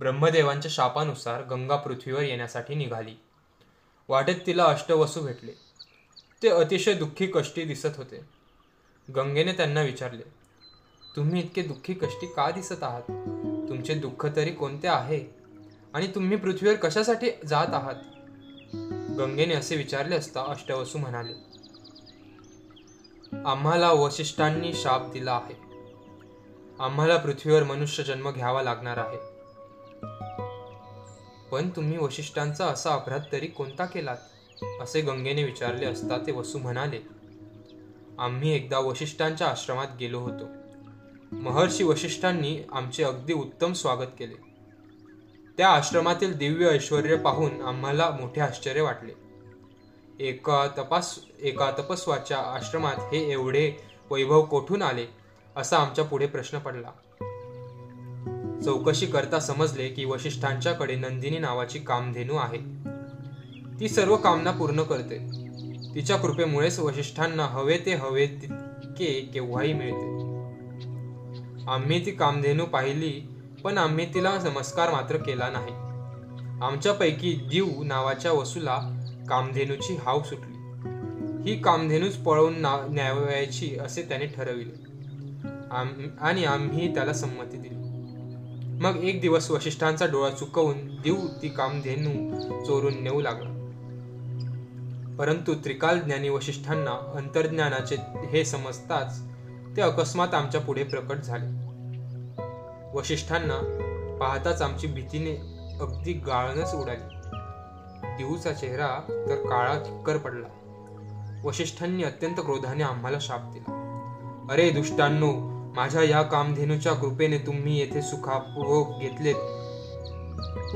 ब्रह्मदेवांच्या शापानुसार गंगा पृथ्वीवर येण्यासाठी निघाली. वाटेत तिला अष्टवसू भेटले. ते अतिशय दुःखी कष्टी दिसत होते. गंगेने त्यांना विचारले तुम्ही इतके दुःखी कष्टी का दिसत आहात? तुमचे दुःख तरी कोणते आहे? आणि तुम्ही पृथ्वीवर कशासाठी जात आहात? गंगेने असे विचारले असता अष्टवसू म्हणाले आम्हाला वशिष्ठांनी शाप दिला आहे. आम्हाला पृथ्वीवर मनुष्य जन्म घ्यावा लागणार आहे. पण तुम्ही वशिष्ठांचा असा अपराध तरी कोणता केलात? असे गंगेने विचारले असता ते वसू म्हणाले आम्ही एकदा वशिष्ठांच्या आश्रमात गेलो होतो. महर्षी वशिष्ठांनी आमचे अगदी उत्तम स्वागत केले. त्या आश्रमातील दिव्य ऐश्वर पाहून आम्हाला मोठे आश्चर्य वाटले. एका तपास एका तपस्वाच्या आश्रमात हे एवढे वैभव कोठून आले असा आमच्या पुढे प्रश्न पडला. चौकशी करता समजले की वशिष्ठांच्याकडे नंदिनी नावाची कामधेनू आहे. ती सर्व कामना पूर्ण करते. तिच्या कृपेमुळेच वशिष्ठांना हवे ते हवे तितके केव्हाही मिळते. आम्ही ती कामधेनू पाहिली पण आम्ही तिला नमस्कार मात्र केला नाही. आमच्यापैकी दीव नावाच्या वसूला कामधेनूची हाव सुटली. ही कामधेनूच पळवून न्यावयाची असे त्याने ठरविले. आणि आम्ही त्याला संमती दिली. मग एक दिवस वशिष्ठांचा डोळा चुकवून देऊ ती कामधेनू चोरून नेऊ लागला. परंतु त्रिकाल ज्ञानी वशिष्ठांना अंतर्ज्ञानाचे हे समजताच ते अकस्मात आमच्या पुढे प्रकट झाले. वशिष्ठांना पाहताच आमची भीतीने अगदी गाळणच उडाली. देऊचा चेहरा तर काळा चिक्कर पडला. वशिष्ठांनी अत्यंत क्रोधाने आम्हाला शाप दिला. अरे दुष्टांनो माझ्या या कामधेनूच्या कृपेने तुम्ही येथे सुखापूर्वक घेतलेत.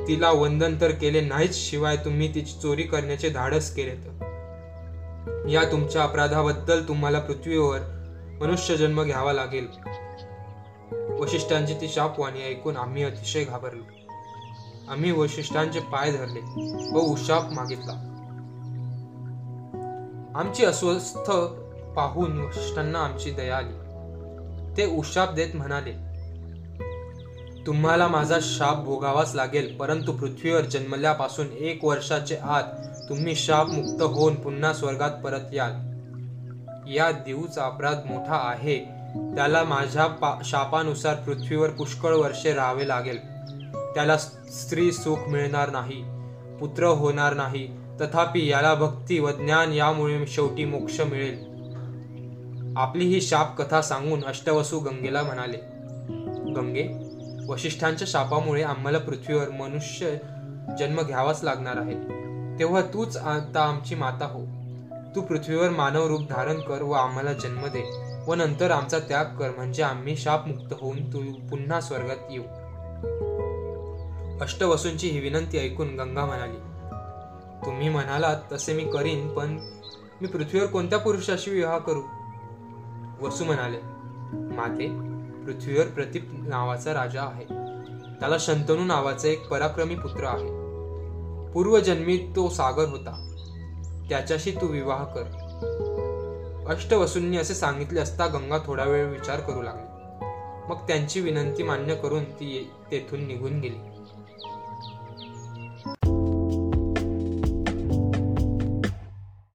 तिला वंदन तर केले नाहीच शिवाय तुम्ही तिची चोरी करण्याचे धाडस केले तर या तुमच्या अपराधाबद्दल तुम्हाला पृथ्वीवर मनुष्य जन्म घ्यावा लागेल. वशिष्ठांची ती शापवाणी ऐकून आम्ही अतिशय घाबरलो. आम्ही वशिष्ठांचे पाय धरले व उशाप मागितला. आमची अस्वस्थ पाहून वशिष्ठांना आमची दया आली. ते उशाप देत म्हणाले तुम्हाला माझा शाप भोगावाच लागेल परंतु पृथ्वीवर जन्मल्यापासून एक वर्षाचे आत तुम्ही शाप मुक्त होऊन पुन्हा स्वर्गात परत याल. या देऊचा अपराध मोठा आहे. त्याला माझ्या शापानुसार पृथ्वीवर पुष्कळ वर्षे राहावे लागेल. त्याला स्त्री सुख मिळणार नाही पुत्र होणार नाही. तथापि याला भक्ती व ज्ञान यामुळे शेवटी मोक्ष मिळेल. आपली ही शाप कथा सांगून अष्टवसू गंगेला म्हणाले गंगे वशिष्ठांच्या शापामुळे आम्हाला पृथ्वीवर मनुष्य जन्म घ्यावाच लागणार आहे. तेव्हा तूच आता आमची माता हो. तू पृथ्वीवर मानव रूप धारण कर व आम्हाला जन्म दे व नंतर आमचा त्याग कर म्हणजे आम्ही शापमुक्त होऊन तू पुन्हा स्वर्गात येऊ. अष्टवसूंची ही विनंती ऐकून गंगा म्हणाली तुम्ही म्हणालात तसे मी करीन पण मी पृथ्वीवर कोणत्या पुरुषाशी विवाह करू? वसू म्हणाले माते पृथ्वीवर प्रतीप नावाचा राजा आहे. त्याला शंतनू नावाचा एक पराक्रमी पुत्र आहे. पूर्वजन्मी तो सागर होता. त्याच्याशी तू विवाह कर. अष्टवसूंनी असे सांगितले असता गंगा थोडा वेळ विचार करू लागली. मग त्यांची विनंती मान्य करून ती तेथून निघून गेली.